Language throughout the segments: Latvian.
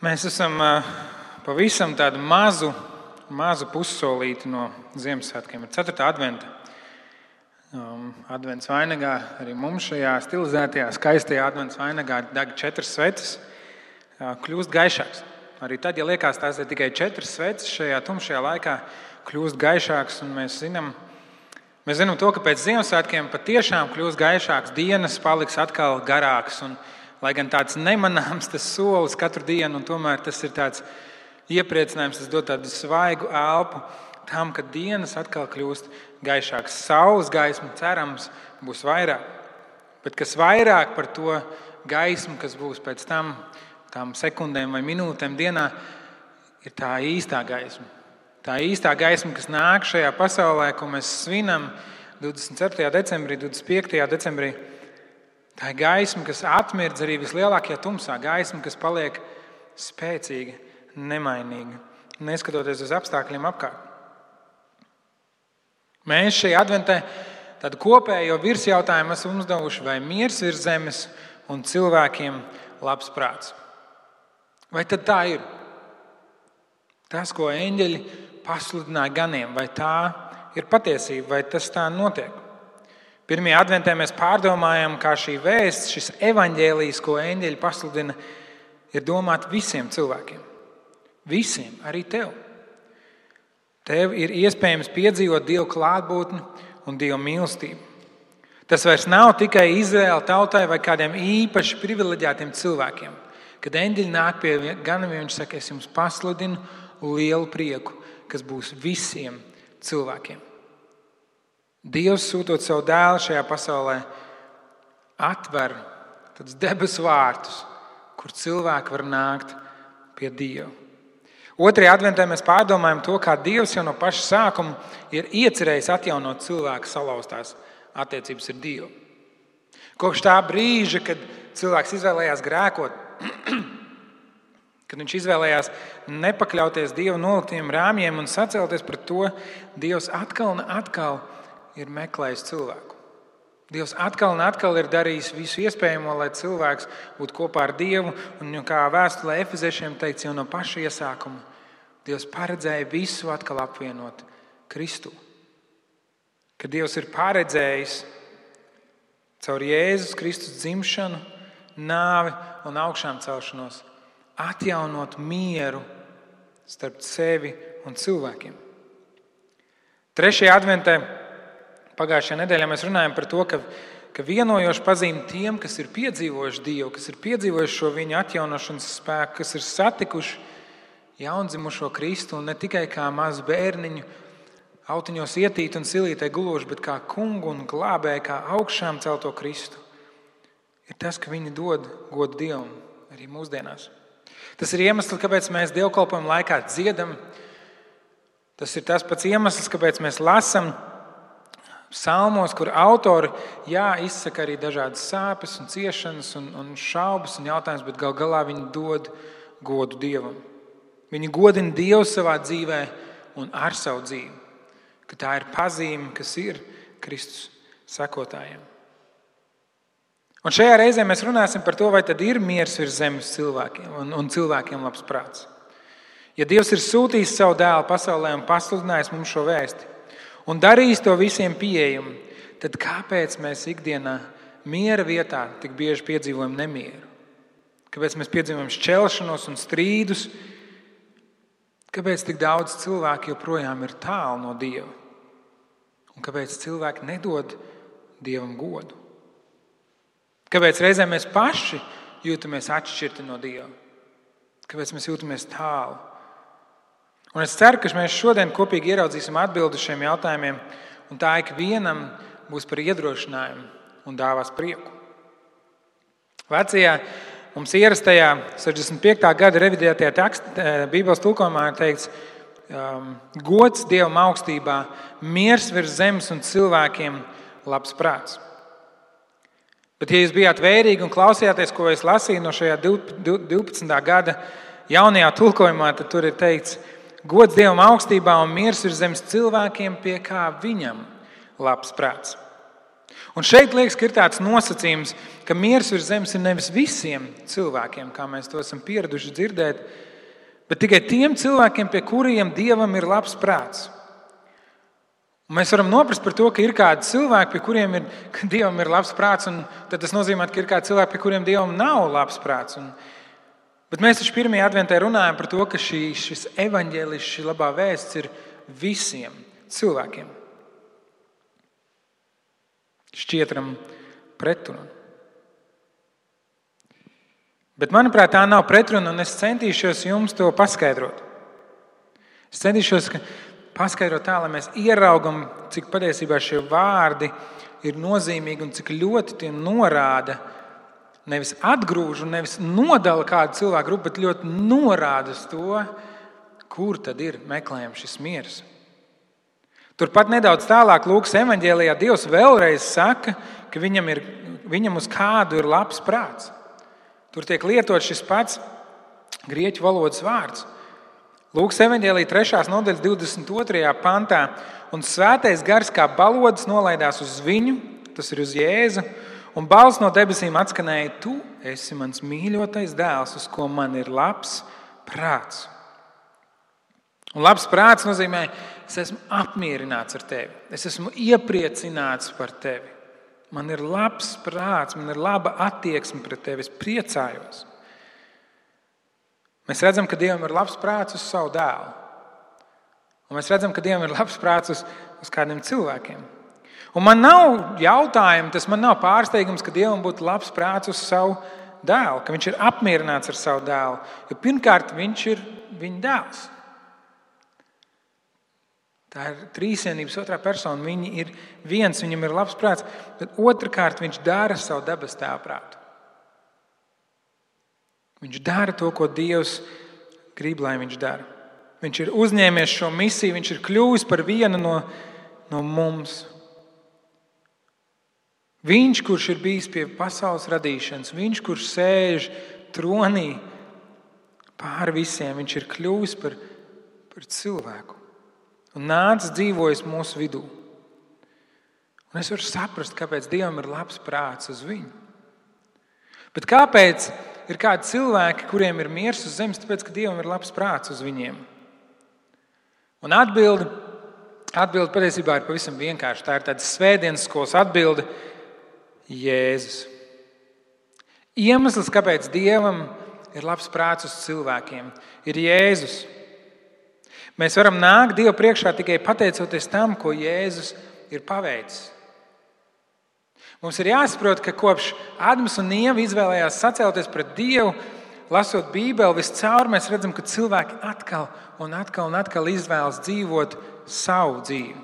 Mēs esam pavisam tādu mazu, mazu pussolīti no Ziemassvētkiem. Ir 4. adventa. Um, advents vainagā arī mums šajā stilizētajā, skaistajā advents vainagā deg četras sveces, uh, kļūst gaišāks. Arī tad, ja liekas, tās ir tikai četras sveces, šajā tumšajā laikā kļūst gaišāks. Mēs zinām, mēs zinām to, ka pēc Ziemassvētkiem patiešām kļūst gaišāks, dienas paliks atkal garākas. Un, Lai gan tāds nemanāms tas solis katru dienu, un tomēr tas ir tāds iepriecinājums, tas dod tādu svaigu elpu tam, ka dienas atkal kļūst gaišākas. Saules gaisma, cerams, būs vairāk. Bet kas vairāk par to gaismu, kas būs pēc tam, tām sekundēm vai minūtēm dienā, ir tā īstā gaisma. Tā īstā gaisma, kas nāk šajā pasaulē, ko mēs svinam 24. decembrī, 25. decembrī. Tā ir gaisma, kas atmirdz arī vislielākajā tumsā, gaisma, kas paliek spēcīga, nemainīga, neskatoties uz apstākļiem apkārt. Mēs šajā adventē tādu kopējo virsjautājumu esam uzdevuši, vai miers virs zemes un cilvēkiem labs prāts. Vai tad tā ir? Tas, ko eņģeļi pasludināja ganiem, vai tā ir patiesība, vai tas tā notiek? Pirmajā adventē mēs pārdomājam, kā šī vēsts, šis evaņģēlijs, ko eņģeļi pasludina, ir domāta visiem cilvēkiem. Visiem, arī tev. Tev ir iespējams piedzīvot Dieva klātbūtni un Dieva mīlestību. Tas vairs nav tikai Izraēla tautai vai kādiem īpaši privileģētiem cilvēkiem. Kad eņģeļi nāk pie ganamiem, viņš saka, es jums pasludinu lielu prieku, kas būs visiem cilvēkiem. Dievs sūtot savu dēlu šajā pasaulē, atver tādus debesu vārtus, kur cilvēki var nākt pie Dieva. Otrajā adventē mēs pārdomājam to, kā Dievs jau no paša sākuma ir iecerējis atjaunot cilvēku salauztās attiecības ar Dievu. Kopš tā brīža, kad cilvēks izvēlējās grēkot, kad viņš izvēlējās nepakļauties Dieva noliktiem rāmjiem un sacelties pret to, Dievs atkal un atkal ir meklējis cilvēku. Dievs atkal un atkal ir darījis visu iespējamo, lai cilvēks būtu kopā ar Dievu. Un, kā vēstulē Efeziešiem teikts jau no paša iesākuma, Dievs paredzēja visu atkal apvienot Kristu. Ka Dievs ir paredzējis caur Jēzus Kristus dzimšanu, nāvi un augšām celšanos, atjaunot mieru starp sevi un cilvēkiem. Trešajā adventē Pagājušajā nedēļā mēs runājam par to, ka, ka vienojoša pazīme tiem, kas ir piedzīvojuši Dievu, kas ir piedzīvojuši šo viņa atjaunošanas spēku, kas ir satikuši jaundzimušo Kristu un ne tikai kā mazu bērniņu, autiņos ietīt un silītē guluši, bet kā kungu un glābēju, kā augšām celto Kristu, ir tas, ka viņi dod godu Dievam arī mūsdienās. Tas ir iemesls, kāpēc mēs dievkalpojumu laikā dziedam. Tas ir tas pats iemesls, kāpēc mēs lasām Psalmos, kur autori jā, izsaka arī dažādas sāpes, un ciešanas un, un šaubas un jautājumus, bet gal galā viņi dod godu Dievam. Viņi godina Dievu savā dzīvē un ar savu dzīvi. Ka tā ir pazīme, kas ir Kristus sekotājiem. Un šajā reizē mēs runāsim par to, vai tad ir miers virs zemes cilvēkiem un, un cilvēkiem labs prāts. Ja Dievs ir sūtījis savu dēlu pasaulē un pasludinājis mums šo vēstuli, un darīs to visiem pieejamu, tad kāpēc mēs ikdienā miera vietā tik bieži piedzīvojam nemieru? Kāpēc mēs piedzīvojam šķelšanos un strīdus? Kāpēc tik daudz cilvēku joprojām ir tālu no Dieva? Un kāpēc cilvēki nedod Dievam godu? Kāpēc reizēm mēs paši jūtamies atšķirti no Dieva? Kāpēc mēs jūtamies tālu? Un es ceru, ka mēs šodien kopīgi ieraudzīsim atbildi šiem jautājumiem, un tā ikvienam būs par iedrošinājumu un dāvās prieku. Vecajā mums ierastajā 65. gada revidētajā tekstā, eh, Bībeles tulkojumā ir teikts, um, gods Dievam augstībā, miers virs zemes un cilvēkiem labs prāts. Bet, ja jūs bijāt vērīgi un klausījāties, ko es lasīju no šajā 12. gada jaunajā tulkojumā, tad tur ir teikts, ka Gods Dievam augstībā un miers ir zemes cilvēkiem, pie kā viņam labs prāts. Un šeit liekas, ka ir tāds nosacījums, ka miers virs zemes ir nevis visiem cilvēkiem, kā mēs to esam pieraduši dzirdēt, bet tikai tiem cilvēkiem, pie kuriem dievam ir labs prāts. Un mēs varam noprast par to, ka ir kādi cilvēki, pie kuriem ir, dievam ir labs prāts, un tas nozīmē, ka ir kādi cilvēki, pie kuriem dievam nav labs prāts. Un, bet mēs taču pirmajā adventē runājam par to, ka šī, šis evaņģēlis, šī labā vēsts ir visiem cilvēkiem. Šķietram pretrunu. Bet, manuprāt, tā nav pretruna, un es centīšos jums to paskaidrot. Es centīšos, ka paskaidrot tā, lai mēs ieraugam, cik patiesībā šie vārdi ir nozīmīgi un cik ļoti tie norāda, nevis atgrūž un nevis nodala kādu cilvēku grupu, bet ļoti norāda uz to, kur tad ir meklējams šis miers. Turpat nedaudz tālāk Lūkas evanģēlijā Dievs vēlreiz saka, ka viņam, ir, viņam uz kādu ir labs prāts. Tur tiek lietots šis pats grieķu valodas vārds. Lūks evanģēlīja 3. nodaļas 22. pantā, un svētais gars kā balodas nolaidās uz viņu, tas ir uz Jēzu, un balss no debesīm atskanēja: Tu esi mans mīļotais dēls, uz ko man ir labs prāts. Un labs prāts nozīmē, es esmu apmierināts ar tevi, es esmu iepriecināts par tevi. Man ir labs prāts, man ir laba attieksme pret tevi, es priecājos. Mēs redzam, ka Dievam ir labs prāts uz savu dēlu. Un mēs redzam, ka Dievam ir labs prāts uz, uz kādiem cilvēkiem. Un man nav jautājumu, tas man nav pārsteigums, ka Dievam būtu labs prāts uz savu dēlu, ka viņš ir apmierināts ar savu dēlu. Jo pirmkārt, viņš ir viņa dēls. Tā ir trīsvienības otrā persona. Viņi ir viens, viņam ir labs prāts, bet otrkārt viņš dara savu dabas tēvu prātu. Viņš dara to, ko Dievs grib, lai viņš dara. Viņš ir uzņēmies šo misiju, viņš ir kļuvis par vienu no, no mums. Viņš, kurš ir bijis pie pasaules radīšanas, viņš, kurš sēž tronī pāri visiem, viņš ir kļuvis par, par cilvēku un nācis dzīvojis mūsu vidū. Un es varu saprast, kāpēc Dievam ir labs prāts uz viņu. Bet kāpēc ir kādi cilvēki, kuriem ir miers uz zemes, tāpēc ka Dievam ir labs prāts uz viņiem. Un atbildi, atbildi patiesībā ir pavisam vienkārša. Tā ir tāda svētdienas skolas atbilde - Jēzus. Iemesls, kāpēc Dievam ir labs prāts uz cilvēkiem, ir Jēzus. Mēs varam nākt Dievu priekšā tikai pateicoties tam, ko Jēzus ir paveicis. Mums ir jāsaprot, ka kopš Ādams un Ieva izvēlējās sacelties pret Dievu, lasot Bībeli, viscaur mēs redzam, ka cilvēki atkal un atkal, un atkal izvēlas dzīvot savu dzīvi.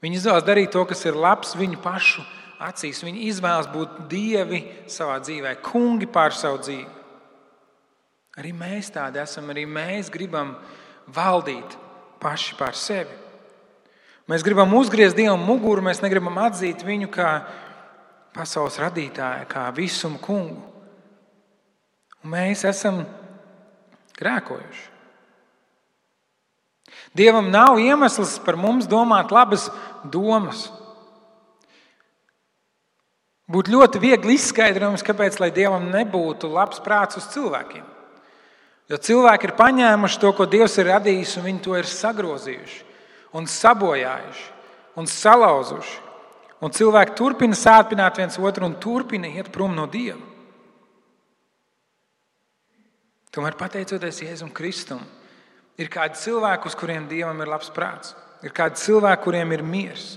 Viņi izvēlas darīt to, kas ir labs viņu pašu acīs. Viņi izvēlas būt dievi savā dzīvē, kungi pār savu dzīvi. Arī mēs tādi esam, arī mēs gribam valdīt paši pār sevi. Mēs gribam uzgriezt Dievam muguru, mēs negribam atzīt viņu kā pasaules radītāju, kā visumu kungu. Un mēs esam grēkojuši. Dievam nav iemesls par mums domāt labas domas. Būtu ļoti viegli izskaidrojums, kāpēc Dievam nebūtu labs prāts uz cilvēkiem. Jo cilvēki ir paņēmuši to, ko Dievs ir radījis, un viņi to ir sagrozījuši un sabojājuši un salauzuši. Un cilvēki turpina sāpināt viens otru un turpina iet prom no Dieva. Tomēr, pateicoties Jēzum Kristum, ir kādi cilvēki, uz kuriem Dievam ir labs prāts, ir kādi cilvēki, kuriem ir miers.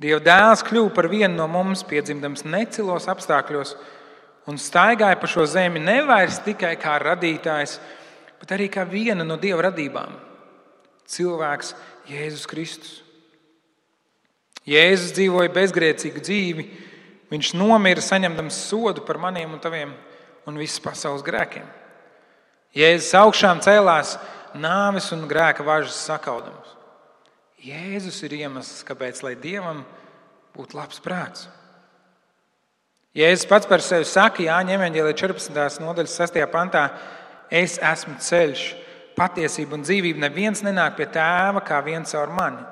Dieva dēls kļuva par vienu no mums, piedzimdams necilos apstākļos, un staigāja pa šo zemi nevis tikai kā radītājs, bet arī kā viena no Dieva radībām - cilvēks Jēzus Kristus. Jēzus dzīvoja bezgrēcīgu dzīvi. Viņš nomira saņemdams sodu par maniem un taviem un visas pasaules grēkiem. Jēzus augšām cēlās nāves un grēka važas sakaudams. Jēzus ir iemesls, kāpēc Dievam būtu labs prāts. Jēzus pats par sevi saka, Jāņa Evanģēlē 14. nodaļas 6. pantā, es esmu ceļš, patiesība un dzīvība. Neviens nenāk pie tēva kā viens caur mani.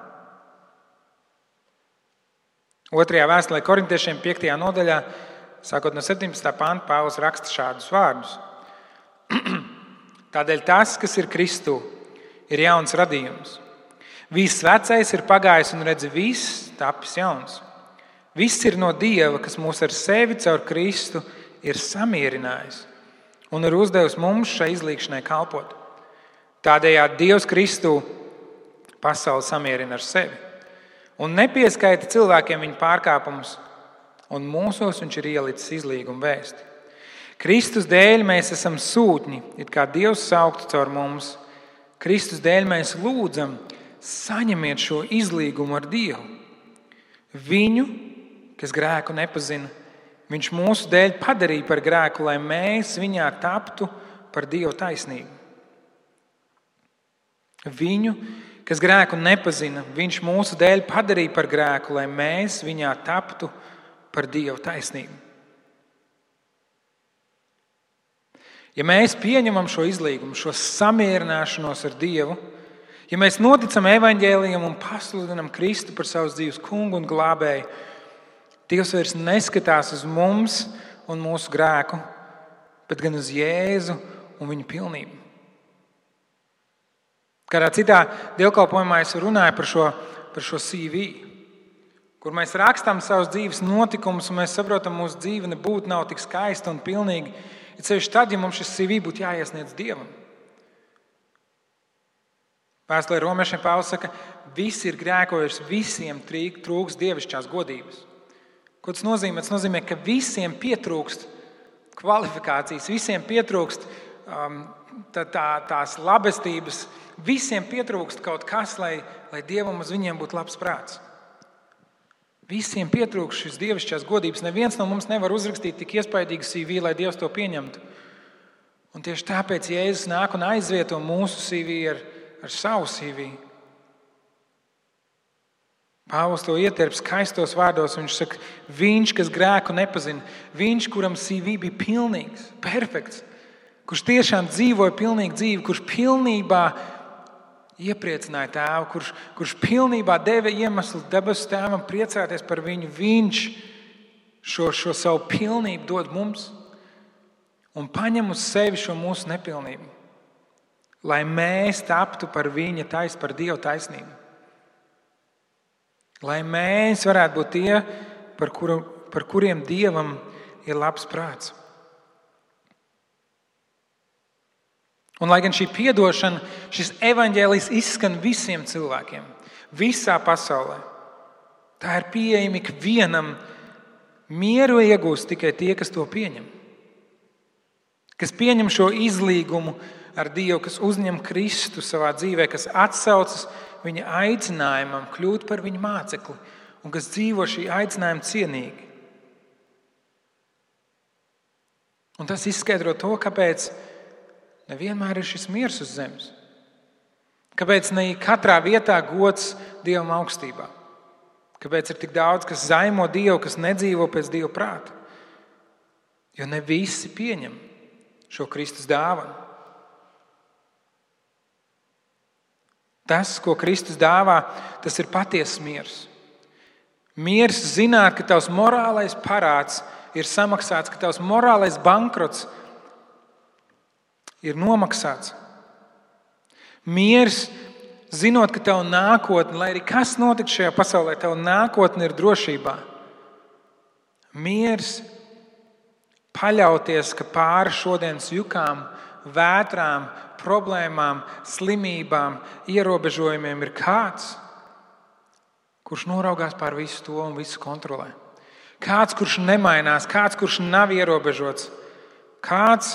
Otrajā vēstulē korintiešiem 5. nodaļā, sākot no 17. panta, Pāvils raksta šādus vārdus. Tādēļ tas, kas ir Kristū, ir jauns radījums. Viss vecais ir pagājis, un redz, viss tapis jauns. Viss ir no Dieva, kas mūs ar sevi caur Kristu ir samierinājis un ir uzdevis mums šai izlīkšanai kalpot. Tādējādi Dievs Kristu pasauli samierina ar sevi un nepieskaita cilvēkiem viņu pārkāpumus, un mūsos viņš ir ielicis izlīgumu vēsti. Kristus dēļ mēs esam sūtņi, it kā Dievs sauktu caur mums. Kristus dēļ mēs lūdzam, saņemiet šo izlīgumu ar Dievu. Viņu, kas grēku nepazina, Viņš mūsu dēļ padarīja par grēku, lai mēs viņā taptu par Dieva taisnību. Viņu, kas grēku nepazina, viņš mūsu dēļ padarīja par grēku, lai mēs viņā taptu par Dieva taisnību. Ja mēs pieņemam šo izlīgumu, šo samierināšanos ar Dievu, ja mēs noticam evaņģēlījumam un pasludinam Kristu par savas dzīves kungu un glābēju, Dievs vairs neskatās uz mums un mūsu grēku, bet gan uz Jēzu un viņa pilnību. Kādā citā dievkalpojumā es runāju par šo, par šo CV, kur mēs rakstām savus dzīves notikumus, un mēs saprotam, ka mūsu dzīve nebūtu tik skaista un pilnīga. Ir ceļš tad, ja mums šis CV būtu jāiesniedz Dievam. Vēstulē romiešiem Pāvils saka, ka visi ir grēkojuši, visiem trūks dievišķās godības. Ko tas nozīmē? Tas nozīmē, ka visiem pietrūkst kvalifikācijas, visiem pietrūkst um, tā, tā, tās labestības, visiem pietrūkst kaut kas, lai, lai dievam uz viņiem būtu labs prāts. Visiem pietrūkst šīs dievišķās godības. Neviens no mums nevar uzrakstīt tik iespaidīgu CV, lai Dievs to pieņemtu. Un tieši tāpēc Jēzus nāk un aizvieto mūsu CV ar, ar savu CV. Pāvils to ietērp skaistos vārdos. Viņš saka, viņš, kas grēku nepazina, viņš, kuram CV bija pilnīgs, perfekts, kurš tiešām dzīvoja pilnīgu dzīvi, kurš pilnībā iepriecināja tēvu, kurš, kurš pilnībā deva iemeslu debesu tēvam priecāties par viņu. Viņš šo, šo savu pilnību dod mums un paņem uz sevi šo mūsu nepilnību, lai mēs taptu par viņa taisnību, par Dieva taisnību. Lai mēs varētu būt tie, par, kuru, par kuriem Dievam ir labs prāts. Un, lai gan šī atdošana, šis evaņģēlijs izskan visiem cilvēkiem, visā pasaulē, tā ir pieejama ikvienam. Mieru iegūst tikai tie, kas to pieņem. Kas pieņem šo izlīgumu ar Dievu, kas uzņem Kristu savā dzīvē, kas atsaucas viņa aicinājumam kļūt par viņa mācekli un kas dzīvo šī aicinājuma cienīgi. Un tas izskaidro to, kāpēc nevienmēr ir šis miers uz zemes. Kāpēc ne katrā vietā gods Dievam augstībā? Kāpēc ir tik daudz, kas zaimo Dievu, kas nedzīvo pēc Dieva prāta? Jo ne visi pieņem šo Kristus dāvanu. Tas, ko Kristus dāvā, tas ir patiesa miers. Miers zināt, ka tavs morālais parāds ir samaksāts, ka tavs morālais bankrots ir nomaksāts. Miers, zinot, ka tava nākotne, lai arī kas notiks šajā pasaulē, tava nākotne ir drošībā. Miers, paļauties, ka pāri šodienas jukām, vētrām, problēmām, slimībām, ierobežojumiem ir kāds, kurš noraugās pār visu to un visu kontrolē. Kāds, kurš nemainās, kāds, kurš nav ierobežots, kāds,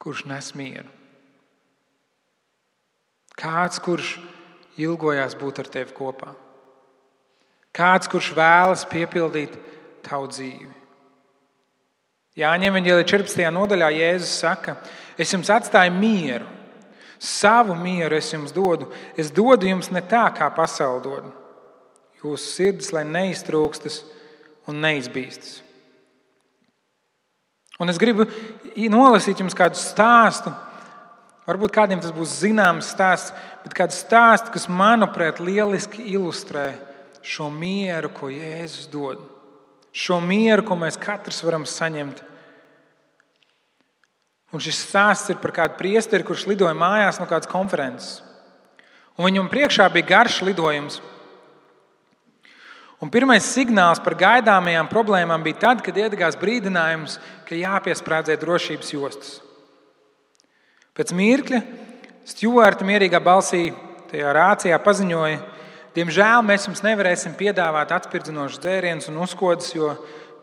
kurš nes mieru. Kāds, kurš ilgojās būt ar tevi kopā. Kāds, kurš vēlas piepildīt tavu dzīvi. Jāņem viņa 14. nodaļā Jēzus saka, es jums atstāju mieru, savu mieru es jums dodu. Es dodu jums ne tā, kā pasaule dod. Jūsu sirds, lai neiztrūkstas un neizbīstas. Un es gribu nolasīt jums kādu stāstu Varbūt kādiem tas būs zināms stāsts, bet kāds stāsts, kas, manuprāt, lieliski ilustrē šo mieru, ko Jēzus dod. Šo mieru, ko mēs katrs varam saņemt. Un šis stāsts ir par kādu priesteri, kurš lidoja mājās no kādas konferences. Un viņam priekšā bija garš lidojums. Un pirmais signāls par gaidāmajām problēmām bija tad, kad iedegās brīdinājums, ka jāpiesprādzē drošības jostas. Pēc mirkļa Stjuarta mierīgā balsī tajā rācijā paziņoja, diemžēl mēs jums nevarēsim piedāvāt atspirdzinošus dzērienus un uzkodas, jo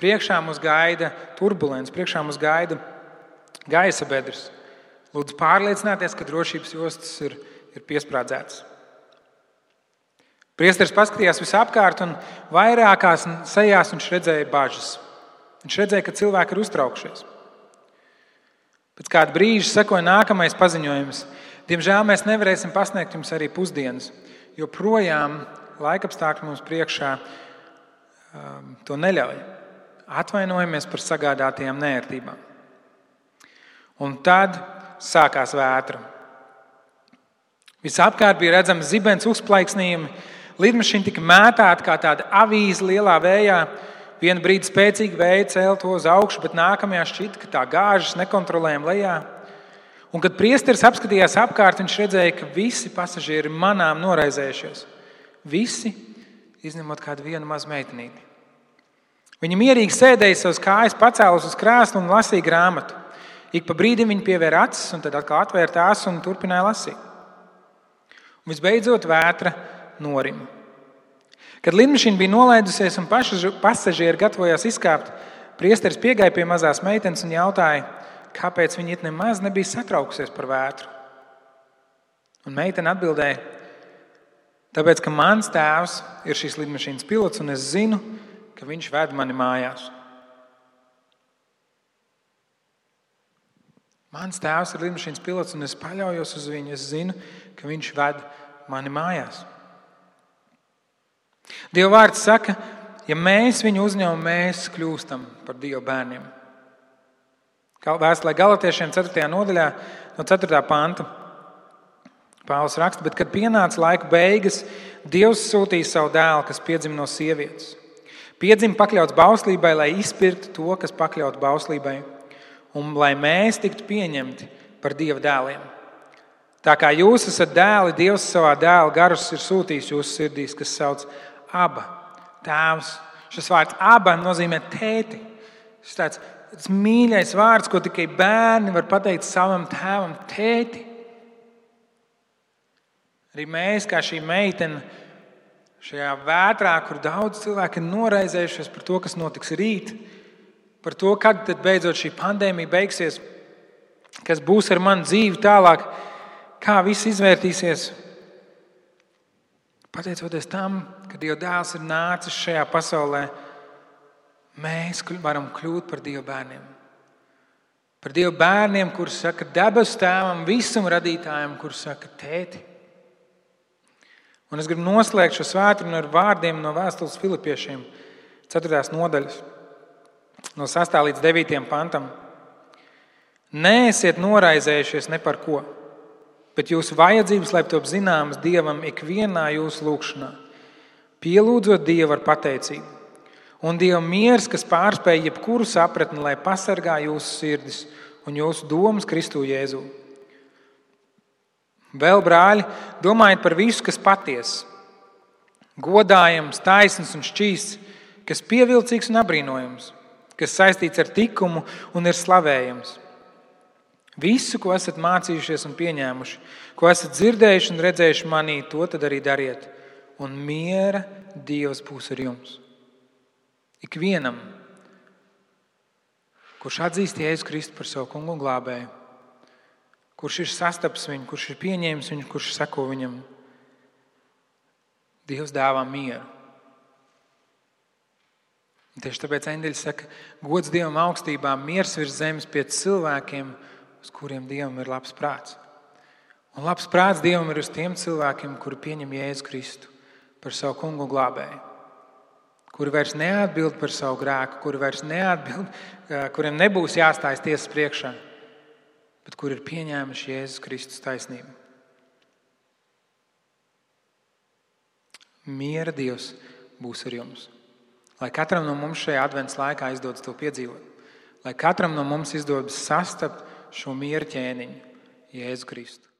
priekšā mums gaida turbulence, priekšā mums gaida gaisa bedres. Lūdzu, pārliecināties, ka drošības jostas ir, ir piesprādzētas. Priesteris paskatījās visapkārt, un vairākās sejās viņš redzēja bažas. Viņš redzēja, ka cilvēki ir uztraukšies. Pēc kāda brīža sekoja nākamais paziņojums. Diemžēl mēs nevarēsim pasniegt jums arī pusdienas, jo projām laikapstākļi mums priekšā um, to neļauj. Atvainojamies par sagādātajām nērtībām. Un tad sākās vētra. Visapkārt bija redzams zibens uzplaiksnījumi, Lidmašīna tika mētāta kā tāda avīze lielā vējā. Vienu brīdi spēcīgi vēja cēlīja to uz augšu, bet nākamajā šķita, ka tā gāžas nekontrolējami lejā. Un, kad priesteris apskatījās apkārt, viņš redzēja, ka visi pasažieri manām noraizējušies. Visi, izņemot kādu vienu mazu meitenīti. Viņa mierīgi sēdēja savas kājas, pacēlus uz krēsla un lasīja grāmatu. Ik pa brīdim viņa pievēra acis, un tad atkal atvēra tās un turpināja lasīt. Un visbeidzot, vētra norima. Kad lidmašīna bija nolaidusies un pasažieri gatavojās izkāpt, priesteris piegāja pie mazās meitenes un jautāja, kāpēc viņa it nemaz nebija satraukusies par vētru. Un meitene atbildēja, tāpēc, ka mans tēvs ir šīs lidmašīnas pilots un es zinu, ka viņš ved mani mājās. Mans tēvs ir lidmašīnas pilots un es paļaujos uz viņu. Es zinu, ka viņš ved mani mājās. Dieva vārds saka, ja mēs viņu uzņemam, mēs kļūstam par Dieva bērniem. Vēstulē galotiešiem 4. nodaļā, no 4. panta. Pāvils raksta, bet kad pienāca laika beigas, Dievs sūtīja savu dēlu, kas piedzima no sievietes. Piedzima pakļauts bauslībai, lai izpirktu to, kas pakļauts bauslībai, un lai mēs tiktu pieņemti par Dieva dēliem. Tā kā jūs esat dēli, Dievs savā dēla garus ir sūtījis jūsu sirdīs, kas sauc aba, tēvs. Šis vārds aba nozīmē tēti. Šis tāds, tāds mīļais vārds, ko tikai bērni var pateikt savam tēvam, tēti. Arī mēs, kā šī meitene, šajā vētrā, kur daudz cilvēku ir noraizējušies par to, kas notiks rīt, par to, kad beidzot šī pandēmija beigsies, kas būs ar manu dzīvi tālāk, kā viss izvērtīsies. Pateicoties tam, ka Dieva dēls ir nācis šajā pasaulē, mēs varam kļūt par Dieva bērniem. Par Dieva bērniem, kurus saka debesu tēvam, visam radītājam, kurus saka tēti. Un es gribu noslēgt šo svētdienu ar vārdiem no vēstules Filipiešiem, 4. nodaļas, no 6. līdz 9. pantam. Nēsiet noraizējušies ne par ko bet jūsu vajadzības, lai top zināmas Dievam ikvienā jūsu lūgšanā, pielūdzot Dievu ar pateicību. Un Dieva miers, kas pārspēj jebkuru sapratni, lai pasargā jūsu sirdis un jūsu domas Kristu Jēzu. Vēl, brāļi, domājiet par visu, kas patiesa, godājams, taisns un šķīsts, kas pievilcīgs un apbrīnojams, kas saistīts ar likumu un ir slavējams Visu, ko esat mācījušies un pieņēmuši, ko esat dzirdējuši un redzējuši manī, to arī dariet. Un miera Dievs būs ar jums. Ikvienam, kurš atzīst Jēzu Kristu par savu kungu un glābēju, kurš ir sastapis viņu, kurš ir pieņēmis viņu, kurš seko viņam, Dievs dāvā mieru. Un tieši tāpēc eņģeļi saka, gods Dievam augstībā, miers virs zemes pie cilvēkiem, uz kuriem Dievam ir labs prāts. Un labs prāts Dievam ir uz tiem cilvēkiem, kuri pieņem Jēzu Kristu par savu kungu glābēju, kuri vairs neatbild par savu grēku, kuri vairs neatbild, kuriem nebūs jāstājas tiesas priekšā, bet kur ir pieņēmuši Jēzus Kristus taisnību. Miera Dievs būs ar jums. Lai katram no mums šajā adventas laikā izdodas to piedzīvot, lai katram no mums izdodas sastapt šo miera ķēniņu, Jēzu Kristu.